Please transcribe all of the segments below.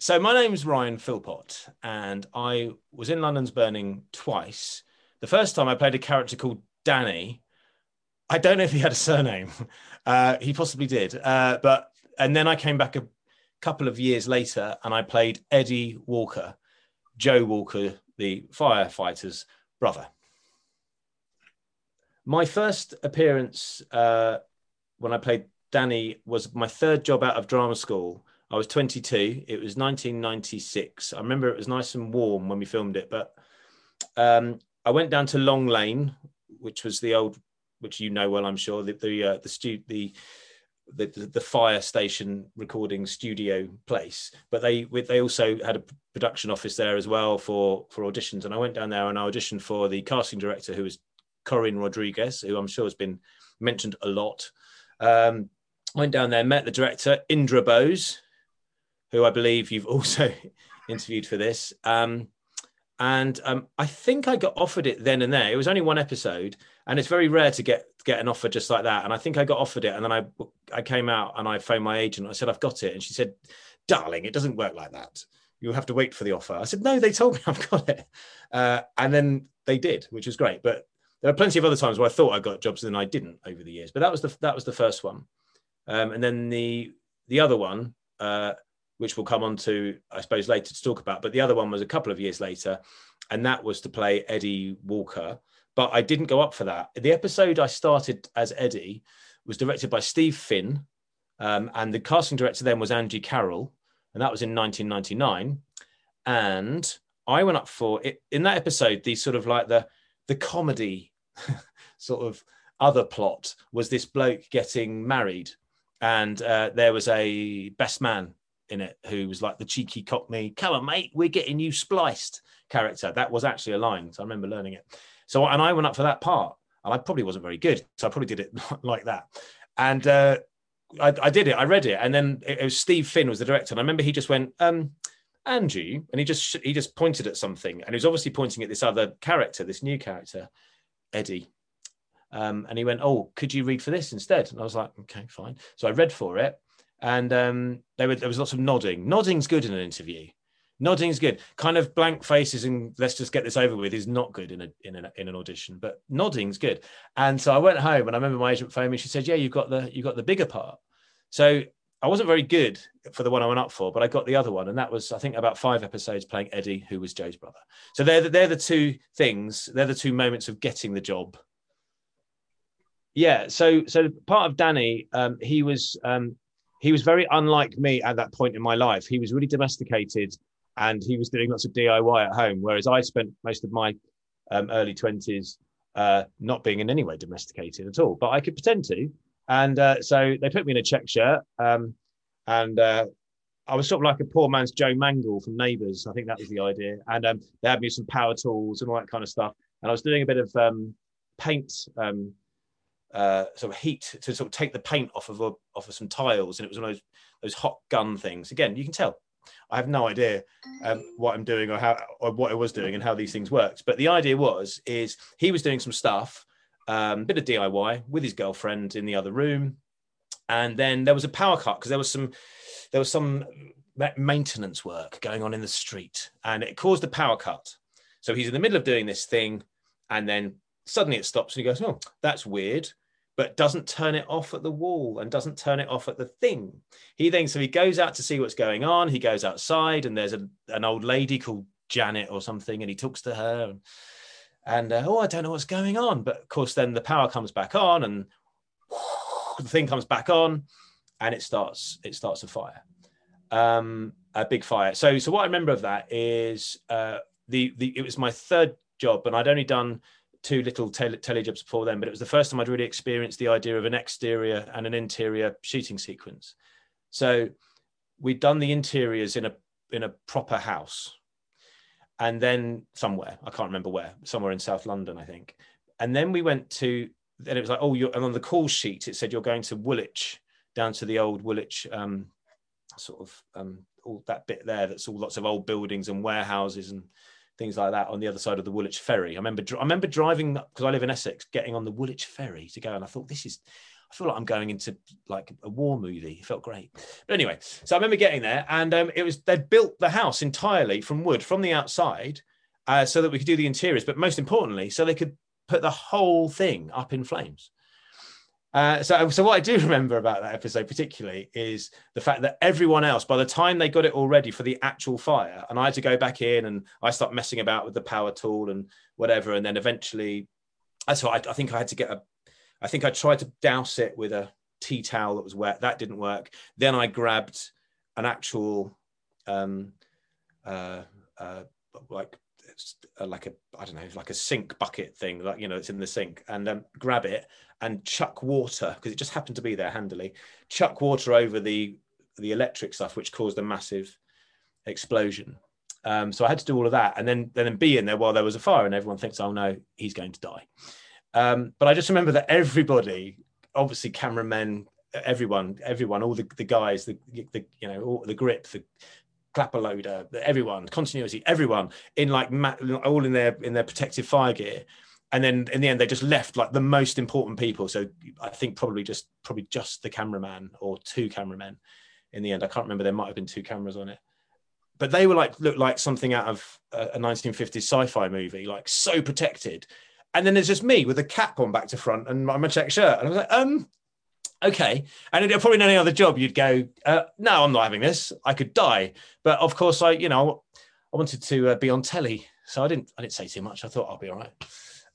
so my name's Ryan Philpott, and I was in London's Burning twice. The first time I played a character called Danny. I don't know if he had a surname. Uh, he possibly did, uh, but and then I came back a couple of years later, and I played Eddie Walker, Joe Walker, the firefighter's brother. My first appearance uh, when I played Danny was my third job out of drama school. I was 22. It was 1996. I remember it was nice and warm when we filmed it, but um, I went down to Long Lane, which was the old, which you know well, I'm sure, the the uh, the, stu- the the, the fire station recording studio place but they they also had a production office there as well for for auditions and i went down there and i auditioned for the casting director who was corinne rodriguez who i'm sure has been mentioned a lot um, went down there met the director indra bhose who I believe you've also interviewed for this. Um, and um, I think I got offered it then and there. It was only one episode, and it's very rare to get get an offer just like that. And I think I got offered it, and then I I came out and I phoned my agent. I said I've got it, and she said, "Darling, it doesn't work like that. You'll have to wait for the offer." I said, "No, they told me I've got it," uh, and then they did, which was great. But there are plenty of other times where I thought I got jobs and I didn't over the years. But that was the that was the first one, um, and then the the other one. Uh, which we'll come on to, I suppose, later to talk about. But the other one was a couple of years later, and that was to play Eddie Walker. But I didn't go up for that. The episode I started as Eddie was directed by Steve Finn, um, and the casting director then was Angie Carroll, and that was in 1999. And I went up for it in that episode. The sort of like the the comedy sort of other plot was this bloke getting married, and uh, there was a best man in it who was like the cheeky cockney, come on, mate, we're getting you spliced character. That was actually a line. So I remember learning it. So, and I went up for that part and I probably wasn't very good. So I probably did it like that. And uh, I, I, did it, I read it. And then it, was Steve Finn was the director. And I remember he just went, um, Angie, and he just he just pointed at something, and he was obviously pointing at this other character, this new character, Eddie. Um, and he went, "Oh, could you read for this instead?" And I was like, "Okay, fine." So I read for it, and um, there, were, there was lots of nodding. Nodding's good in an interview. Nodding's good. Kind of blank faces and let's just get this over with is not good in a in an in an audition. But nodding's good. And so I went home and I remember my agent phoned me. She said, "Yeah, you've got the you got the bigger part." So I wasn't very good for the one I went up for, but I got the other one, and that was I think about five episodes playing Eddie, who was Joe's brother. So they're the, they're the two things. They're the two moments of getting the job. Yeah. So so part of Danny, um, he was um, he was very unlike me at that point in my life. He was really domesticated and he was doing lots of DIY at home, whereas I spent most of my um, early 20s uh, not being in any way domesticated at all, but I could pretend to. And uh, so they put me in a check shirt. Um, and uh, I was sort of like a poor man's Joe Mangel from Neighbours. I think that was the idea. And um, they had me some power tools and all that kind of stuff. And I was doing a bit of um, paint um, uh, sort of heat to sort of take the paint off of a, off of some tiles, and it was one of those those hot gun things. Again, you can tell I have no idea um, what I'm doing or how or what I was doing and how these things worked. But the idea was is he was doing some stuff, um, bit of DIY with his girlfriend in the other room, and then there was a power cut because there was some there was some maintenance work going on in the street, and it caused a power cut. So he's in the middle of doing this thing, and then suddenly it stops and he goes, "Oh, that's weird." But doesn't turn it off at the wall and doesn't turn it off at the thing. He then, so he goes out to see what's going on. He goes outside and there's a, an old lady called Janet or something, and he talks to her. And, and uh, oh, I don't know what's going on. But of course, then the power comes back on and the thing comes back on and it starts, it starts a fire. Um, a big fire. So, so what I remember of that is uh, the, the, it was my third job and I'd only done two little tele, tele jobs before then, but it was the first time I'd really experienced the idea of an exterior and an interior shooting sequence. So we'd done the interiors in a in a proper house, and then somewhere I can't remember where, somewhere in South London, I think. And then we went to, and it was like, oh, you're, and on the call sheet it said you're going to Woolwich, down to the old Woolwich, um, sort of um, all that bit there. That's all lots of old buildings and warehouses and things like that on the other side of the Woolwich Ferry. I remember I remember driving because I live in Essex, getting on the Woolwich Ferry to go, and I thought this is. I feel like I'm going into like a war movie. It felt great. But anyway, so I remember getting there, and um, it was they'd built the house entirely from wood from the outside, uh, so that we could do the interiors. But most importantly, so they could put the whole thing up in flames. Uh, so, so what I do remember about that episode particularly is the fact that everyone else, by the time they got it all ready for the actual fire, and I had to go back in and I start messing about with the power tool and whatever, and then eventually, that's what I, I think I had to get a, I think I tried to douse it with a tea towel that was wet. That didn't work. Then I grabbed an actual, um, uh, uh, like like a I don't know like a sink bucket thing like you know it's in the sink and um, grab it and chuck water because it just happened to be there handily chuck water over the the electric stuff which caused a massive explosion. Um, so I had to do all of that and then then be in there while there was a fire and everyone thinks oh no he's going to die. Um, but I just remember that everybody obviously cameramen everyone everyone all the, the guys the, the you know all the grip the clapper loader, everyone, continuity, everyone in like all in their in their protective fire gear. And then in the end, they just left like the most important people. So I think probably just probably just the cameraman or two cameramen in the end. I can't remember. There might have been two cameras on it, but they were like looked like something out of a 1950s sci-fi movie, like so protected. And then there's just me with a cap on back to front and my check shirt. And I was like, um, okay. And it, probably in any other job, you'd go, uh, no, I'm not having this. I could die. But of course, I, you know, I wanted to uh, be on telly, so I didn't. I didn't say too much. I thought I'll be all right,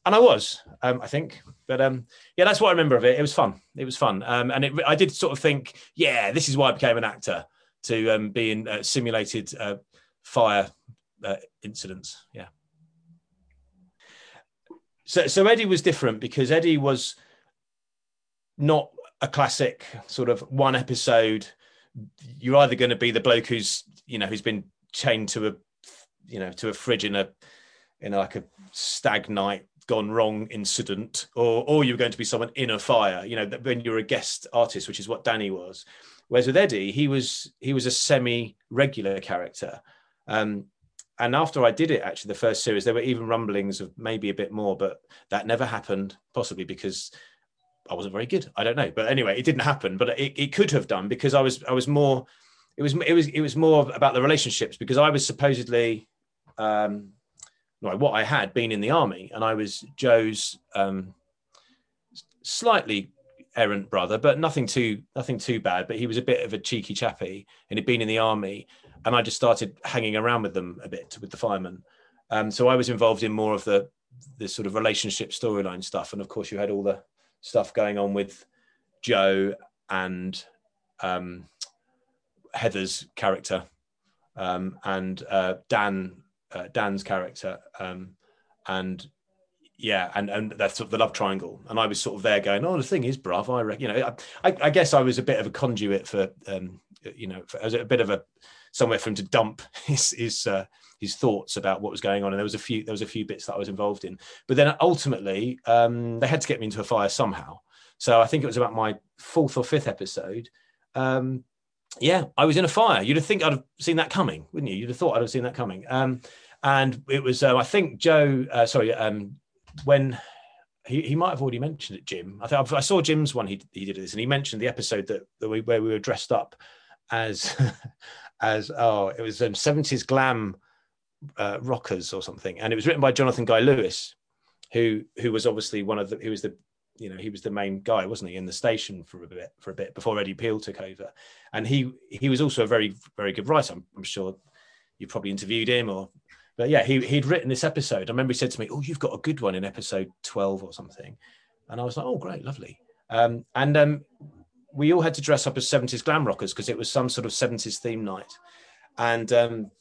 and I was, um, I think. But um, yeah, that's what I remember of it. It was fun. It was fun, um, and it, I did sort of think, yeah, this is why I became an actor to um, be in uh, simulated uh, fire uh, incidents. Yeah. So, so Eddie was different because Eddie was not a classic sort of one episode you're either going to be the bloke who's you know who's been chained to a you know to a fridge in a in like a stag night gone wrong incident or or you're going to be someone in a fire you know when you're a guest artist which is what danny was. Whereas with eddie he was he was a semi regular character. Um and after I did it, actually, the first series, there were even rumblings of maybe a bit more, but that never happened, possibly because I wasn't very good. I don't know, but anyway, it didn't happen. But it, it could have done because I was I was more. It was it was it was more about the relationships because I was supposedly, um, like what I had been in the army, and I was Joe's um, slightly errant brother, but nothing too nothing too bad. But he was a bit of a cheeky chappy, and he'd been in the army, and I just started hanging around with them a bit with the firemen. Um, so I was involved in more of the the sort of relationship storyline stuff, and of course you had all the stuff going on with Joe and um, Heather's character um, and uh, Dan uh, Dan's character um, and yeah and and that's sort of the love triangle. And I was sort of there going oh the thing is bruv I reckon you know I, I guess I was a bit of a conduit for um, you know for, as a bit of a somewhere for him to dump his his uh, his thoughts about what was going on. And there was a few there was a few bits that I was involved in. But then ultimately um, they had to get me into a fire somehow. So I think it was about my fourth or fifth episode. Um, yeah I was in a fire. You'd have think I'd have seen that coming wouldn't you? You'd have thought I'd have seen that coming. Um, and it was uh, I think Joe uh, sorry um, when he, he might have already mentioned it Jim. I think I saw Jim's one he, he did this and he mentioned the episode that, that we, where we were dressed up as as oh it was um, 70s glam uh, rockers or something, and it was written by Jonathan Guy Lewis, who who was obviously one of the he was the you know he was the main guy wasn't he in the station for a bit for a bit before Eddie Peel took over, and he he was also a very very good writer. I'm, I'm sure you probably interviewed him or but yeah he he'd written this episode. I remember he said to me, "Oh, you've got a good one in episode 12 or something," and I was like, "Oh, great, lovely." Um, and um, we all had to dress up as 70s glam rockers because it was some sort of 70s theme night. And um,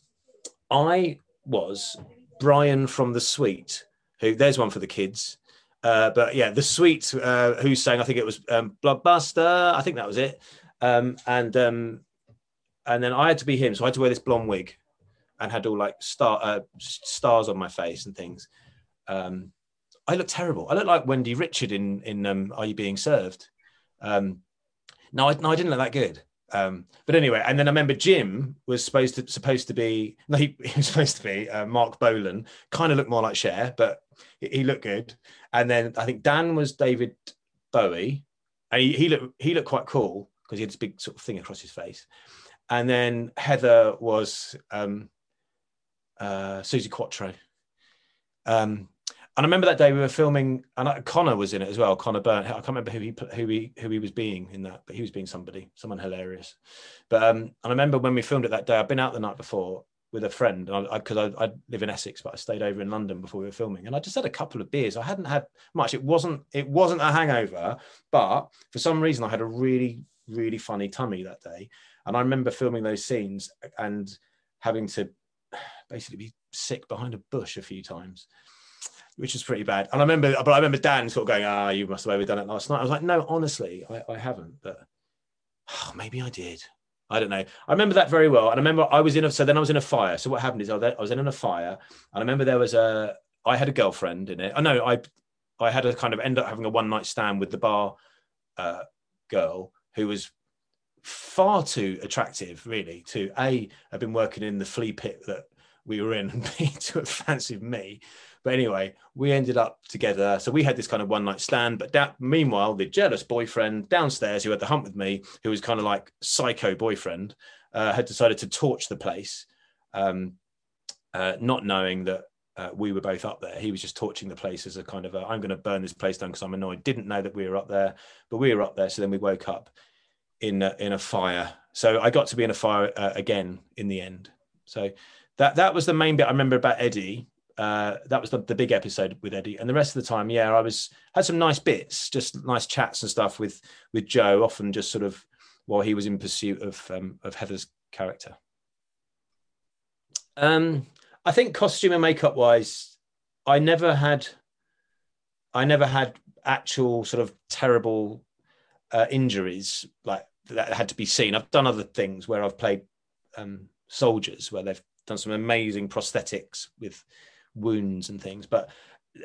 I was Brian from the Sweet, who there's one for the kids. Uh, but yeah, the Sweet, uh, who's saying, I think it was um, Blockbuster, I think that was it. Um, and um, and then I had to be him, so I had to wear this blonde wig and had all like star uh, stars on my face and things. Um, I looked terrible. I looked like Wendy Richard in in um, Are You Being Served? Um, no, I, no, I didn't look that good. Um, but anyway, and then I remember Jim was supposed to supposed to be no, he, he was supposed to be uh, Marc Bolan. Kind of looked more like Cher, but he, he, looked good. And then I think Dan was David Bowie, and he, he looked he looked quite cool because he had this big sort of thing across his face. And then Heather was um, uh, Suzi Quatro. Um, I remember that day we were filming, and Connor was in it as well. Connor Byrne. I can't remember who he who he who he was being in that, but he was being somebody, someone hilarious. But um, and I remember when we filmed it that day. I'd been out the night before with a friend because I, I, I, live in Essex, but I stayed over in London before we were filming, and I just had a couple of beers. I hadn't had much. It wasn't it wasn't a hangover, but for some reason I had a really really funny tummy that day, and I remember filming those scenes and having to basically be sick behind a bush a few times which is pretty bad. And I remember, but I remember Dan sort of going, "Ah, oh, you must have overdone it last night." I was like, "No, honestly, I, I haven't." But oh, maybe I did. I don't know. I remember that very well. And I remember I was in a so then I was in a fire. So what happened is I was in a fire, and I remember there was a I had a girlfriend in it. I know I I had a kind of end up having a one night stand with the bar uh, girl who was far too attractive, really. To a have been working in the flea pit that we were in, and to have fancied me. But anyway, we ended up together. So we had this kind of one night stand. But that, meanwhile, the jealous boyfriend downstairs who had the hump with me, who was kind of like psycho boyfriend, uh, had decided to torch the place, um, uh, not knowing that uh, we were both up there. He was just torching the place as a kind of, i am going to burn this place down because I'm annoyed. Didn't know that we were up there, but we were up there. So then we woke up in a, in a fire. So I got to be in a fire uh, again in the end. So that that was the main bit I remember about Eddie uh, that was the, the big episode with Eddie. And the rest of the time, yeah, I was had some nice bits, just nice chats and stuff with with Joe. Often just sort of while he was in pursuit of um, of Heather's character. Um, I think costume and makeup wise, I never had, I never had actual sort of terrible uh, injuries like that had to be seen. I've done other things where I've played um, soldiers where they've done some amazing prosthetics with wounds and things, but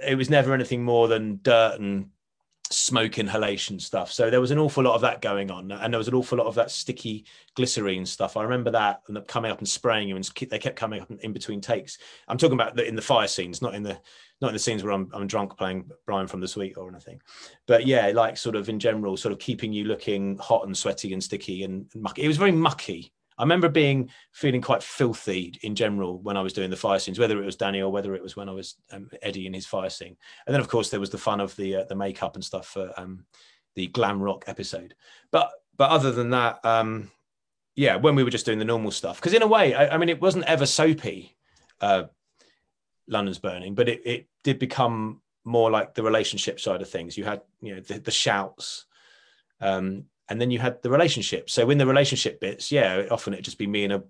it was never anything more than dirt and smoke inhalation stuff. So there was an awful lot of that going on, and there was an awful lot of that sticky glycerine stuff. I remember that and coming up and spraying you, and they kept coming up in between takes. I'm talking about in the fire scenes, not in the not in the scenes where I'm, I'm drunk playing Brian from the Sweet or anything. But yeah, like sort of in general, sort of keeping you looking hot and sweaty and sticky and, and mucky. It was very mucky I remember being feeling quite filthy in general when I was doing the fire scenes, whether it was Danny or whether it was when I was um, Eddie in his fire scene. And then, of course, there was the fun of the uh, the makeup and stuff for um, the glam rock episode. But but other than that, um, yeah, when we were just doing the normal stuff, because in a way, I, I, mean, it wasn't ever soapy. Uh, London's burning, but it, it did become more like the relationship side of things. You had you know the, the shouts. Um, and then you had the relationship. So in the relationship bits, yeah, often it'd just be me in a,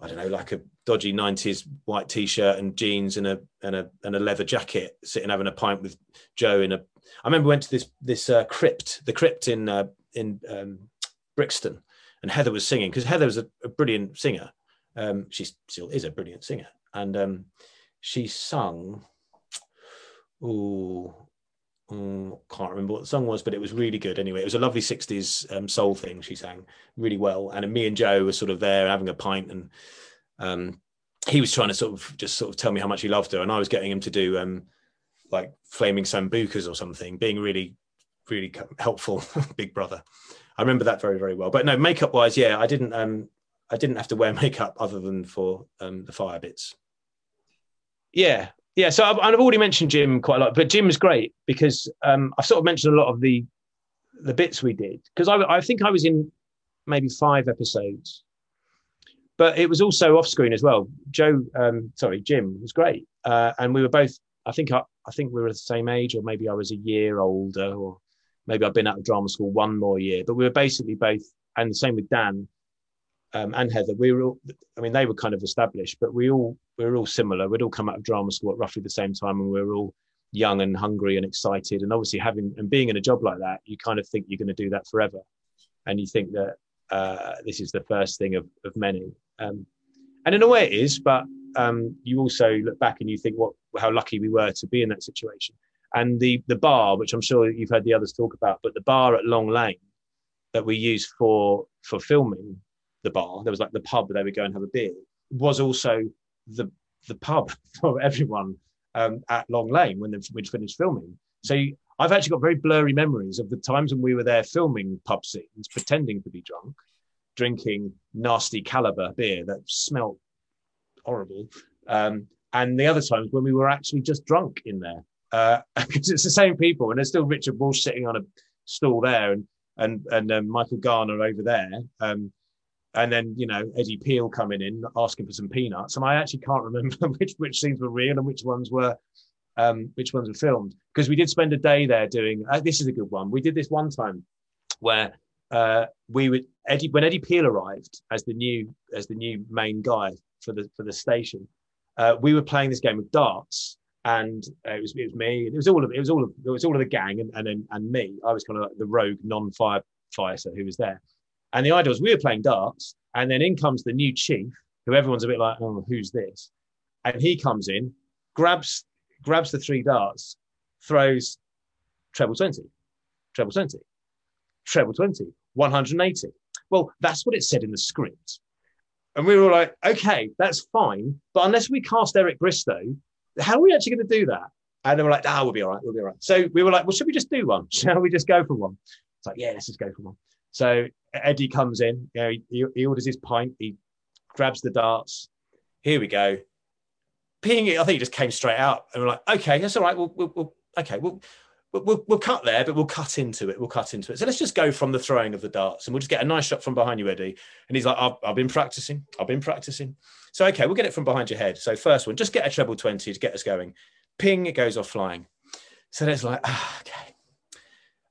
I don't know, like a dodgy '90s white t-shirt and jeans and a and a and a leather jacket, sitting having a pint with Joe in a. I remember we went to this this uh, crypt, the crypt in uh, in um, Brixton, and Heather was singing because Heather was a, a brilliant singer. Um, she still is a brilliant singer, and um, she sung. Oh, can't remember what the song was, but it was really good anyway. It was a lovely 60s um, soul thing. She sang really well. And me and Joe were sort of there having a pint and um, he was trying to sort of just sort of tell me how much he loved her. And I was getting him to do um, like flaming sambucas or something, being really, really helpful, big brother. I remember that very, very well. But no, makeup wise, yeah, I didn't, um, I didn't have to wear makeup other than for um, the fire bits. Yeah, yeah, so I've, I've, already mentioned Jim quite a lot, but Jim was great because um, I've sort of mentioned a lot of the the bits we did because I, I think I was in maybe five episodes, but it was also off screen as well. Joe, um, sorry, Jim was great, uh, and we were both. I think I, I think we were the same age, or maybe I was a year older, or maybe I've been out of drama school one more year. But we were basically both, and the same with Dan um, and Heather, we were all, I mean, they were kind of established, but we all, we were all similar. We'd all come out of drama school at roughly the same time and we were all young and hungry and excited. And obviously having, and being in a job like that, you kind of think you're going to do that forever. And you think that uh, this is the first thing of, of many. Um, and in a way it is, but um, you also look back and you think what, how lucky we were to be in that situation. And the, the bar, which I'm sure you've heard the others talk about, but the bar at Long Lane, that we used for for filming the bar, there was like the pub where they would go and have a beer, was also the the pub for everyone um, at Long Lane when we'd finished filming. So I've actually got very blurry memories of the times when we were there filming pub scenes, pretending to be drunk, drinking nasty Kaliber beer that smelled horrible, um, and the other times when we were actually just drunk in there because uh, it's the same people, and there's still Richard Walsh sitting on a stool there, and and and um, Michael Garner over there. Um, and then you know Eddie Peel coming in asking for some peanuts, and I actually can't remember which which scenes were real and which ones were um, which ones were filmed because we did spend a day there doing. Uh, this is a good one. We did this one time where uh, we would Eddie when Eddie Peel arrived as the new as the new main guy for the for the station. Uh, we were playing this game of darts, and uh, it was it was me. It was all of it was all of it was all of the gang, and and and me. I was kind of like the rogue non-firefighter who was there. And the idea was we were playing darts, and then in comes the new chief, who everyone's a bit like, oh, who's this? And he comes in, grabs grabs the three darts, throws treble 20, treble 20, treble 20, 180. Well, that's what it said in the script. And we were like, okay, that's fine. But unless we cast Eric Bristow, how are we actually going to do that? And they were like, ah, we'll be all right. We'll be all right. So we were like, well, should we just do one? Shall we just go for one? It's like, yeah, let's just go for one. So Eddie comes in, you know, he, he orders his pint, he grabs the darts. Here we go. Peeing it, I think he just came straight out. And we're like, okay, that's all right. We'll, we'll, we'll okay, we'll, we'll, we'll cut there, but we'll cut into it. We'll cut into it. So let's just go from the throwing of the darts and we'll just get a nice shot from behind you, Eddie. And he's like, I've, I've been practicing. I've been practicing. So, okay, we'll get it from behind your head. So, first one, just get a treble 20 to get us going. Ping, it goes off flying. So there's like, ah, okay.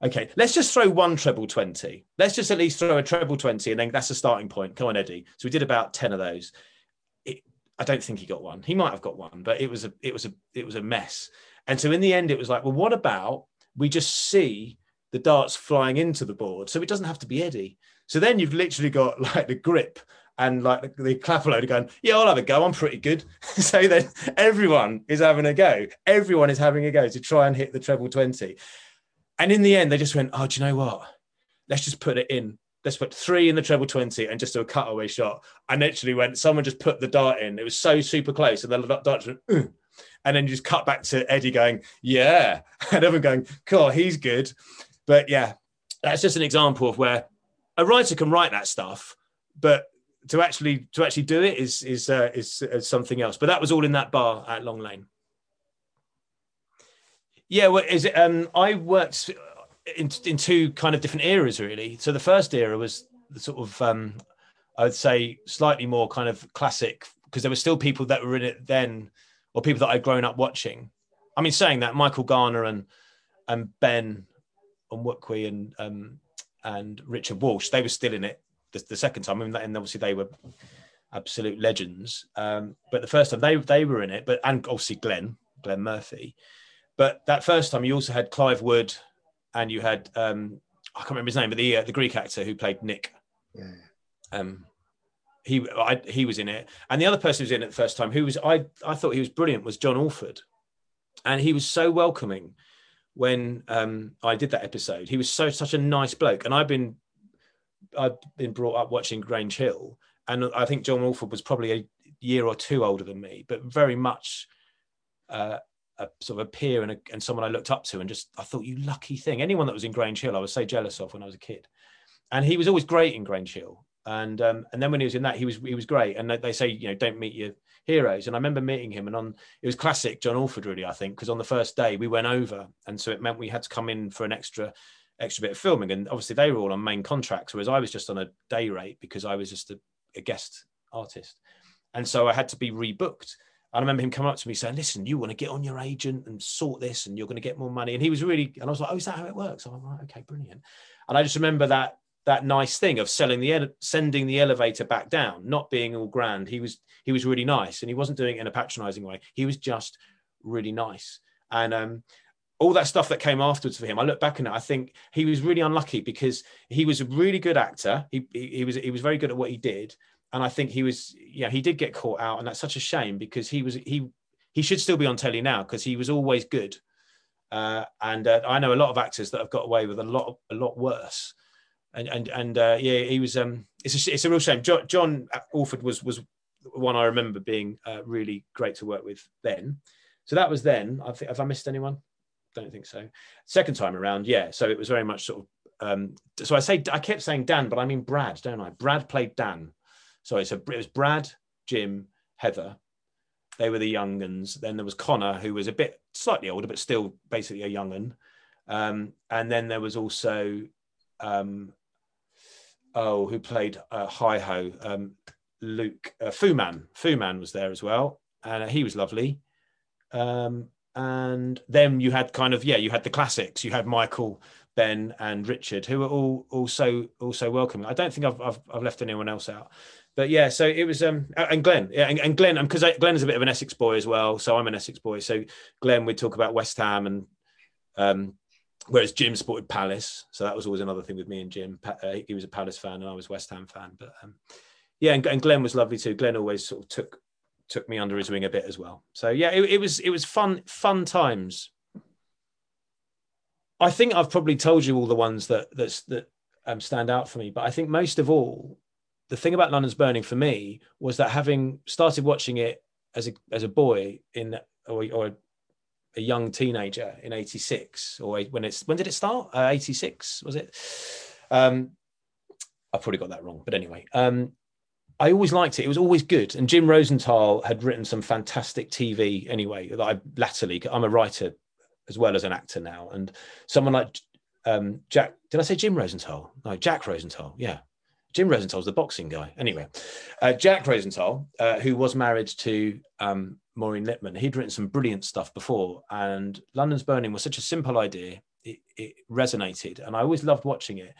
Okay, let's just throw one treble 20. Let's just at least throw a treble 20, and then that's a starting point. Come on, Eddie. So we did about 10 of those. It, I don't think he got one. He might have got one, but it was a it was a it was a mess. And so in the end, it was like, well, what about we just see the darts flying into the board, so it doesn't have to be Eddie. So then you've literally got like the grip and like the, clapper loader going, yeah, I'll have a go. I'm pretty good. so then everyone is having a go. Everyone is having a go to try and hit the treble 20. And in the end, they just went, oh, do you know what? Let's just put it in. Let's put three in the treble 20 and just do a cutaway shot. And literally went, someone just put the dart in. It was so super close. And the dart went, Ugh. and then you just cut back to Eddie going, yeah. And everyone going, cool, he's good. But yeah, that's just an example of where a writer can write that stuff, but to actually to actually do it is is uh, is, is something else. But that was all in that bar at Long Lane. Yeah, well, is it? Um, I worked in in two kind of different eras, really. So the first era was the sort of um, I'd say slightly more kind of classic because there were still people that were in it then, or people that I'd grown up watching. I mean, saying that Michael Garner and and Ben Onwukwe and um, and Richard Walsh, they were still in it the, the second time. I mean, and obviously they were absolute legends. Um, but the first time they they were in it, but and obviously Glenn Glenn Murphy. But that first time, you also had Clive Wood, and you had um, I can't remember his name, but the uh, the Greek actor who played Nick. Yeah. Um, he I, he was in it, and the other person who was in it the first time, who was I I thought he was brilliant, was John Alford, and he was so welcoming when um, I did that episode. He was so such a nice bloke, and I've been I've been brought up watching Grange Hill, and I think John Alford was probably a year or two older than me, but very much uh, a sort of a peer and, a, and someone I looked up to, and just I thought, you lucky thing. Anyone that was in Grange Hill, I was so jealous of when I was a kid. And he was always great in Grange Hill. And um, and then when he was in that, he was he was great. And they say, you know, don't meet your heroes. And I remember meeting him, and on it was classic John Alford, really, I think, because on the first day we went over, and so it meant we had to come in for an extra extra bit of filming. And obviously they were all on main contracts, whereas I was just on a day rate because I was just a, a guest artist. And so I had to be rebooked. I remember him coming up to me saying, "Listen, you want to get on your agent and sort this, and you're going to get more money." And he was really, and I was like, "Oh, is that how it works?" I'm like, "Okay, brilliant." And I just remember that that nice thing of selling the sending the elevator back down, not being all grand. He was he was really nice, and he wasn't doing it in a patronising way. He was just really nice, and um, all that stuff that came afterwards for him. I look back on it, I think he was really unlucky because he was a really good actor. He, he, he was he was very good at what he did, and I think he was, yeah, he did get caught out, and that's such a shame because he was he he should still be on telly now because he was always good. Uh, and uh, I know a lot of actors that have got away with a lot a lot worse. and and and uh, yeah, he was. Um, it's a it's a real shame. John, John Alford was was one I remember being uh, really great to work with then. So that was then. I think have I missed anyone? Don't think so. Second time around, yeah. So it was very much sort of. Um, so I say I kept saying Dan, but I mean Brad, don't I? Brad played Dan. Sorry, so it was Brad, Jim, Heather. They were the young uns. Then there was Connor, who was a bit slightly older, but still basically a young un. Um, and then there was also um, oh, who played uh, Hi Ho, um, Luke uh, Fu Man. Fu Man was there as well, and uh, he was lovely. Um, and then you had kind of yeah, you had the classics. You had Michael, Ben, and Richard, who are all also also welcoming. I don't think I've I've, I've left anyone else out. But yeah, so it was um and Glenn, yeah, and, and Glenn, because Glenn is a bit of an Essex boy as well, so I'm an Essex boy. So Glenn, we'd talk about West Ham and um whereas Jim supported Palace, so that was always another thing with me and Jim. Uh, he was a Palace fan, and I was West Ham fan. But um, yeah, and, and, Glenn was lovely too. Glenn always sort of took took me under his wing a bit as well. So yeah, it, it was it was fun fun times. I think I've probably told you all the ones that that's that um, stand out for me, but I think most of all, the thing about London's Burning for me was that having started watching it as a as a boy in or, or a young teenager in 86 or when it's when did it start? Uh, 86 was it? Um i've probably got that wrong but anyway um i always liked it. It was always good. And jim rosenthal had written some fantastic tv anyway that i latterly i'm a writer as well as an actor now and someone like um jack did i say jim rosenthal no jack rosenthal yeah Jim Rosenthal's the boxing guy. Anyway, uh, Jack Rosenthal, uh, who was married to um, Maureen Lipman, he'd written some brilliant stuff before, and London's Burning was such a simple idea. It, it, resonated, and I always loved watching it.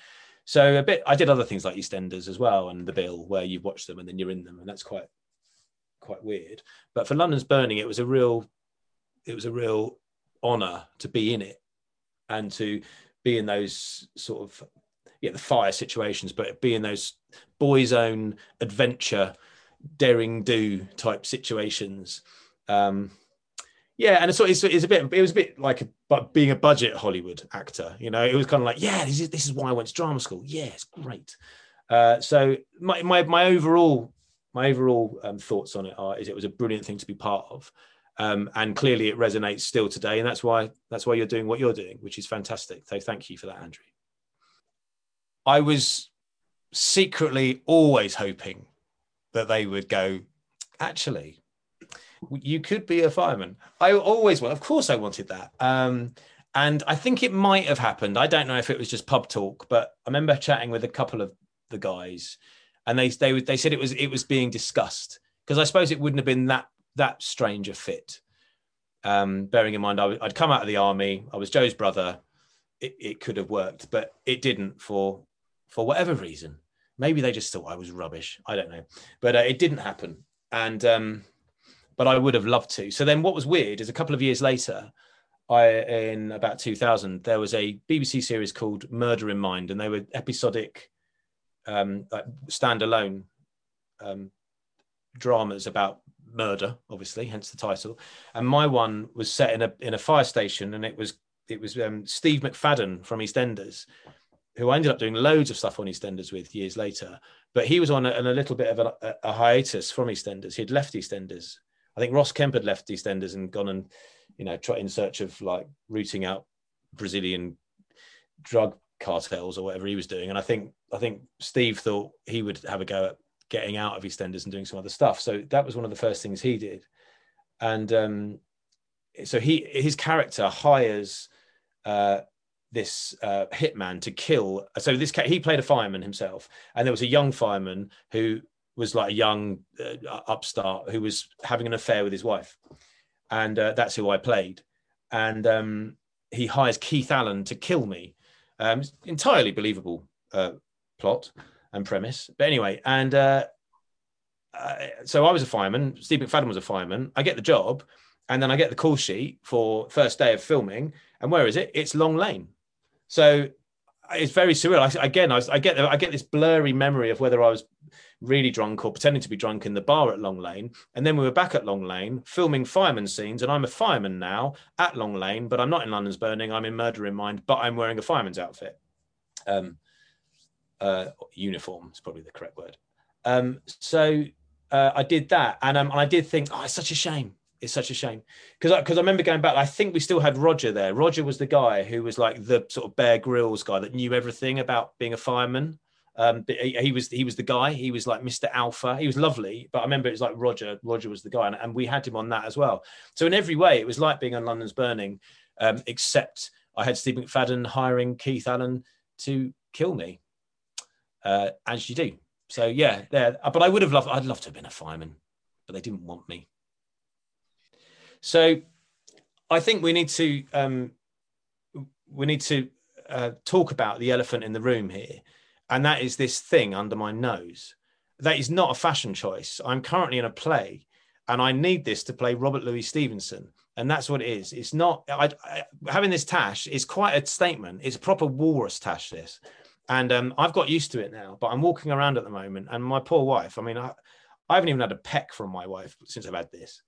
So a bit, I did other things like EastEnders as well, and The Bill, where you've watched them and then you're in them, and that's quite, quite weird. But for London's Burning, it was a real, it was a real honour to be in it, and to be in those sort of yeah, the fire situations, but be in those boys' own adventure, daring do type situations. Um, yeah, and it's, it's, it's a bit it was a bit like a, but being a budget Hollywood actor, you know, it was kind of like, yeah, this is this is why I went to drama school. Yeah, it's great. Uh, so my, my my overall my overall um, thoughts on it are is it was a brilliant thing to be part of. Um, and clearly it resonates still today and that's why that's why you're doing what you're doing which is fantastic so thank you for that andrew I was secretly always hoping that they would go, actually, you could be a fireman. I always want, of course, I wanted that. Um, and I think it might have happened. I don't know if it was just pub talk, but I remember chatting with a couple of the guys, and they they they said it was it was being discussed because I suppose it wouldn't have been that that strange a fit. Um, bearing in mind, I, would come out of the army. I was Joe's brother. It, it could have worked, but it didn't for for whatever reason. Maybe they just thought I was rubbish. I don't know, but uh, it didn't happen. And um, but I would have loved to. So then, what was weird is a couple of years later, I in about 2000 there was a BBC series called Murder in Mind, and they were episodic, um, like standalone um, dramas about murder, obviously, hence the title. And my one was set in a in a fire station, and it was it was um, Steve McFadden from EastEnders who I ended up doing loads of stuff on EastEnders with years later. But he was on a, a little bit of a, a, hiatus from EastEnders. He'd left EastEnders. I think Ross Kemp had left EastEnders and gone and, you know, try in search of like rooting out Brazilian drug cartels or whatever he was doing. And I think I think Steve thought he would have a go at getting out of EastEnders and doing some other stuff. So that was one of the first things he did. And um, so he his character hires uh, this uh, hitman to kill. So this he played a fireman himself, and there was a young fireman who was like a young uh, upstart who was having an affair with his wife, and uh, that's who I played. And um, he hires Keith Allen to kill me. Um, entirely believable uh, plot and premise, but anyway, and uh, uh, so I was a fireman. Steve McFadden was a fireman. I get the job, and then I get the call sheet for first day of filming. And where is it? It's Long Lane. So it's very surreal. I, again, I, I, get I get this blurry memory of whether I was really drunk or pretending to be drunk in the bar at Long Lane, and then we were back at Long Lane filming fireman scenes, and I'm a fireman now at Long Lane, but I'm not in London's Burning. I'm in Murder in Mind, but I'm wearing a fireman's outfit. Um, Uh, uniform is probably the correct word. Um, so uh, I did that, and um, and I did think, oh, it's such a shame. It's such a shame because because I, I, remember going back. I think we still had Roger there. Roger was the guy who was like the sort of Bear Grylls guy that knew everything about being a fireman. Um, he, he, was he was the guy. He was like Mr. Alpha. He was lovely, but I remember it was like Roger. Roger was the guy, and, and we had him on that as well. So in every way, it was like being on London's Burning, um, except I had Steve McFadden hiring Keith Allen to kill me, uh, as you do. So yeah, there. But I would have loved. I'd love to have been a fireman, but they didn't want me. So I think we need to um, we need to uh, talk about the elephant in the room here, and that is this thing under my nose. That is not a fashion choice. I'm currently in a play, and I need this to play Robert Louis Stevenson, and that's what it is. It's not I, I, having this tash is quite a statement. It's a proper walrus tash. This, and um, I've got used to it now. But I'm walking around at the moment, and my poor wife. I mean, I, I haven't even had a peck from my wife since I've had this.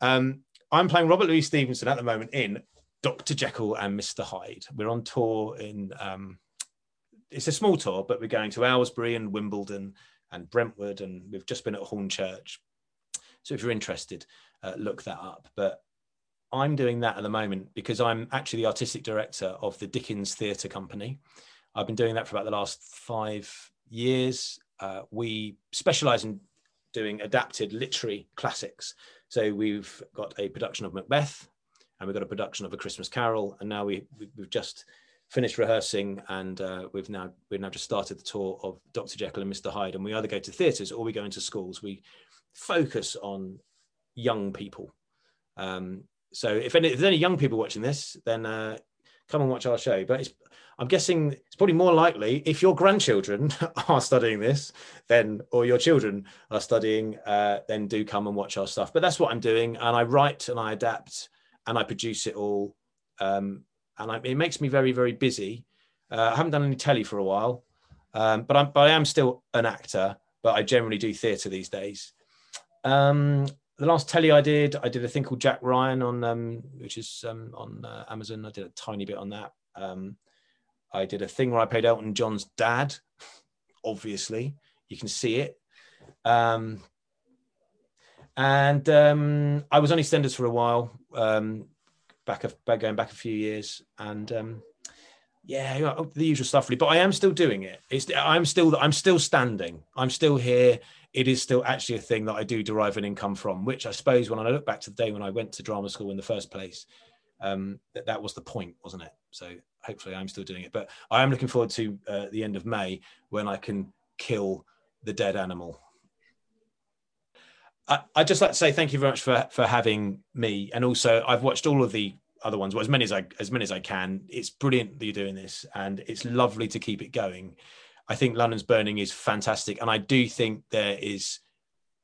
Um, I'm playing Robert Louis Stevenson at the moment in Dr. Jekyll and Mr. Hyde. We're on tour in, um, it's a small tour, but we're going to Aylesbury and Wimbledon and Brentwood, and we've just been at Hornchurch. So if you're interested, uh, look that up. But I'm doing that at the moment because I'm actually the artistic director of the Dickens Theatre Company. I've been doing that for about the last five years. Uh, we specialize in doing adapted literary classics. So we've got a production of Macbeth, and we've got a production of A Christmas Carol, and now we we've just finished rehearsing, and uh, we've now we've now just started the tour of Dr. Jekyll and Mr. Hyde, and we either go to theatres or we go into schools. We focus on young people. Um, so if, any, if there's any young people watching this, then uh, come and watch our show. But it's I'm guessing it's probably more likely if your grandchildren are studying this, then or your children are studying, uh, then do come and watch our stuff. But that's what I'm doing, and I write and I adapt and I produce it all, um, and I, it makes me very very busy. Uh, I haven't done any telly for a while, um, but I'm but I am still an actor. But I generally do theatre these days. Um, the last telly I did, I did a thing called Jack Ryan on, um, which is um, on uh, Amazon. I did a tiny bit on that. Um, I did a thing where I played Elton John's dad. Obviously, you can see it. Um, and um, I was on EastEnders for a while, um, back, back going back a few years, and yeah, the usual stuff. Really. But I am still doing it. It's, I'm still I'm still standing. I'm still here. It is still actually a thing that I do derive an income from. Which I suppose when I look back to the day when I went to drama school in the first place, um, that that was the point, wasn't it? So hopefully I'm still doing it. But I am looking forward to uh, the end of May when I can kill the dead animal. I, would just like to say thank you very much for for having me, and also I've watched all of the other ones, well, as many as I as many as I can. It's brilliant that you're doing this, and it's lovely to keep it going. I think London's Burning is fantastic, and I do think there is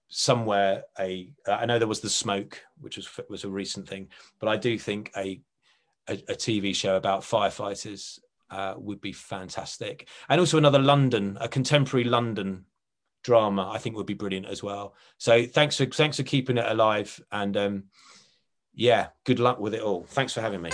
somewhere a. I know there was the smoke, which was was a recent thing, but I do think a a, a TV show about firefighters uh, would be fantastic. And also another London, a contemporary London drama, I think would be brilliant as well. So thanks for thanks for keeping it alive, and um, yeah, good luck with it all. Thanks for having me.